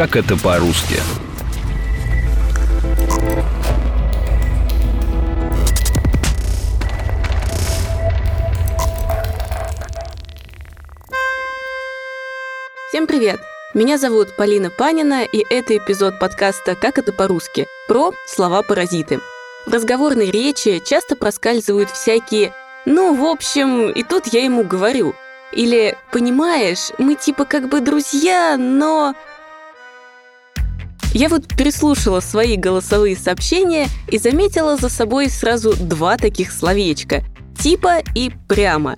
Как это по-русски? Всем привет! Меня зовут Полина Панина, и это эпизод подкаста «Как это по-русски» про слова-паразиты. В разговорной речи часто проскальзывают всякие «ну, в общем», и тут я ему говорю. Или «понимаешь, мы типа как бы друзья, но...» Я вот переслушала свои голосовые сообщения и заметила за собой сразу два таких словечка – типа и прямо.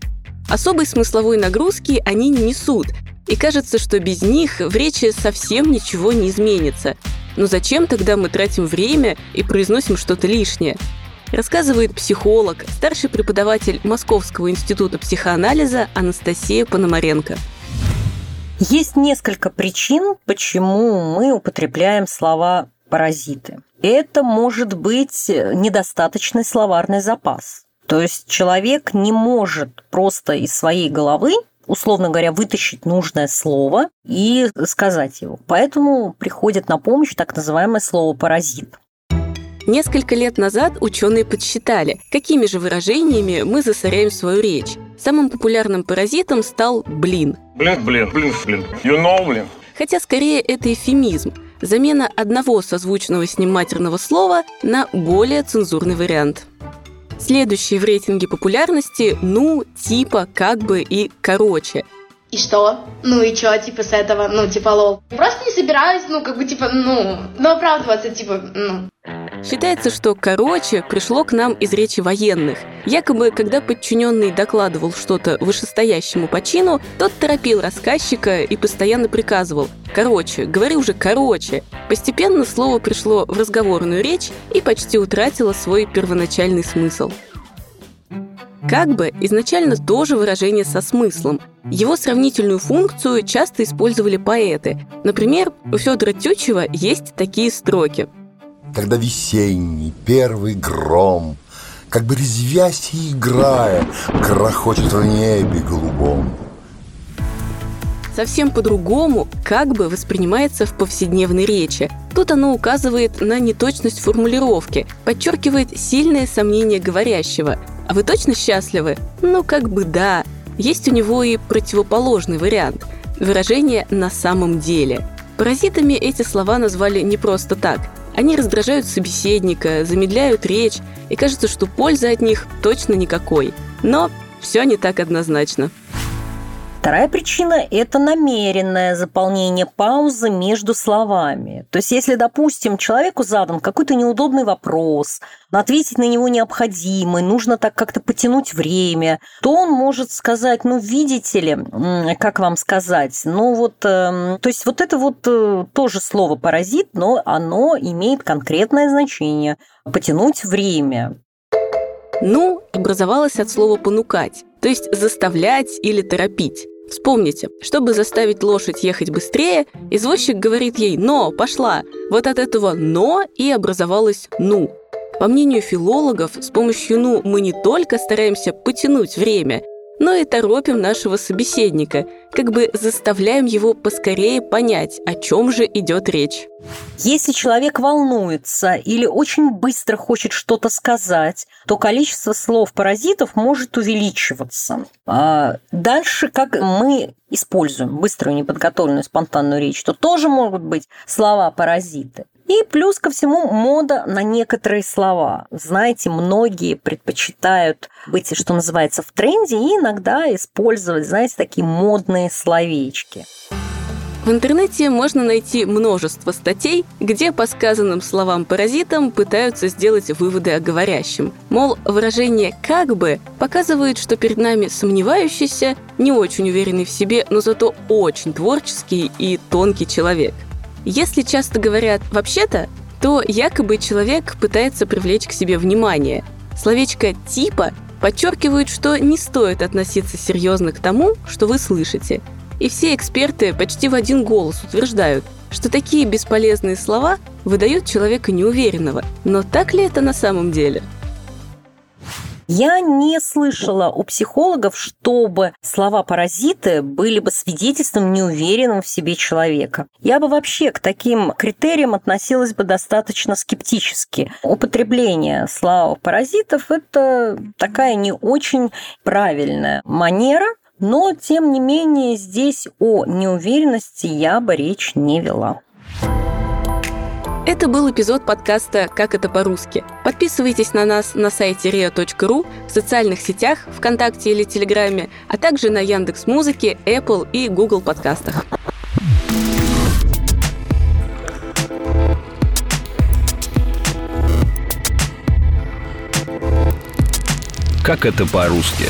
Особой смысловой нагрузки они не несут – и кажется, что без них в речи совсем ничего не изменится. Но зачем тогда мы тратим время и произносим что-то лишнее? Рассказывает психолог, старший преподаватель Московского института психоанализа Анастасия Пономаренко. Есть несколько причин, почему мы употребляем слова паразиты. Это может быть недостаточный словарный запас. То есть человек не может просто из своей головы условно говоря, вытащить нужное слово и сказать его. Поэтому приходит на помощь так называемое слово «паразит». Несколько лет назад ученые подсчитали, какими же выражениями мы засоряем свою речь. Самым популярным паразитом стал «блин». Блин, блин, блин, блин. You know, блин. Хотя скорее это эфемизм. Замена одного созвучного с ним матерного слова на более цензурный вариант. Следующие в рейтинге популярности «ну», «типа», «как бы» и «короче». И что? Ну и что, типа, с этого, ну, типа, лол. Просто не собираюсь, ну, как бы, типа, ну, ну, оправдываться, типа, ну. Считается, что «короче» пришло к нам из речи военных. Якобы, когда подчиненный докладывал что-то вышестоящему по чину, тот торопил рассказчика и постоянно приказывал «короче, говори уже короче». Постепенно слово пришло в разговорную речь и почти утратило свой первоначальный смысл. Как бы изначально тоже выражение со смыслом. Его сравнительную функцию часто использовали поэты. Например, у Федора Тютчева есть такие строки – когда весенний первый гром, Как бы резвясь и играя, грохочет в небе голубом. Совсем по-другому как бы воспринимается в повседневной речи. Тут оно указывает на неточность формулировки, подчеркивает сильное сомнение говорящего. А вы точно счастливы? Ну, как бы да. Есть у него и противоположный вариант – выражение «на самом деле». Паразитами эти слова назвали не просто так – они раздражают собеседника, замедляют речь, и кажется, что пользы от них точно никакой. Но все не так однозначно. Вторая причина – это намеренное заполнение паузы между словами. То есть, если, допустим, человеку задан какой-то неудобный вопрос, ответить на него необходимо, нужно так как-то потянуть время, то он может сказать, ну, видите ли, как вам сказать, ну вот, э, то есть вот это вот э, тоже слово «паразит», но оно имеет конкретное значение – потянуть время. «Ну» образовалось от слова «понукать», то есть заставлять или торопить. Вспомните, чтобы заставить лошадь ехать быстрее, извозчик говорит ей «но, пошла». Вот от этого «но» и образовалось «ну». По мнению филологов, с помощью «ну» мы не только стараемся потянуть время, но и торопим нашего собеседника, как бы заставляем его поскорее понять, о чем же идет речь. Если человек волнуется или очень быстро хочет что-то сказать, то количество слов-паразитов может увеличиваться. А дальше, как мы используем быструю, неподготовленную, спонтанную речь, то тоже могут быть слова-паразиты. И плюс ко всему мода на некоторые слова. Знаете, многие предпочитают быть, что называется, в тренде и иногда использовать, знаете, такие модные словечки. В интернете можно найти множество статей, где по сказанным словам-паразитам пытаются сделать выводы о говорящем. Мол, выражение «как бы» показывает, что перед нами сомневающийся, не очень уверенный в себе, но зато очень творческий и тонкий человек – если часто говорят «вообще-то», то якобы человек пытается привлечь к себе внимание. Словечко «типа» подчеркивает, что не стоит относиться серьезно к тому, что вы слышите. И все эксперты почти в один голос утверждают, что такие бесполезные слова выдают человека неуверенного. Но так ли это на самом деле? Я не слышала у психологов, чтобы слова-паразиты были бы свидетельством неуверенного в себе человека. Я бы вообще к таким критериям относилась бы достаточно скептически. Употребление слова-паразитов – это такая не очень правильная манера, но, тем не менее, здесь о неуверенности я бы речь не вела. Это был эпизод подкаста «Как это по-русски». Подписывайтесь на нас на сайте ria.ru, в социальных сетях, ВКонтакте или Телеграме, а также на Яндекс Музыке, Apple и Google подкастах. Как это по-русски?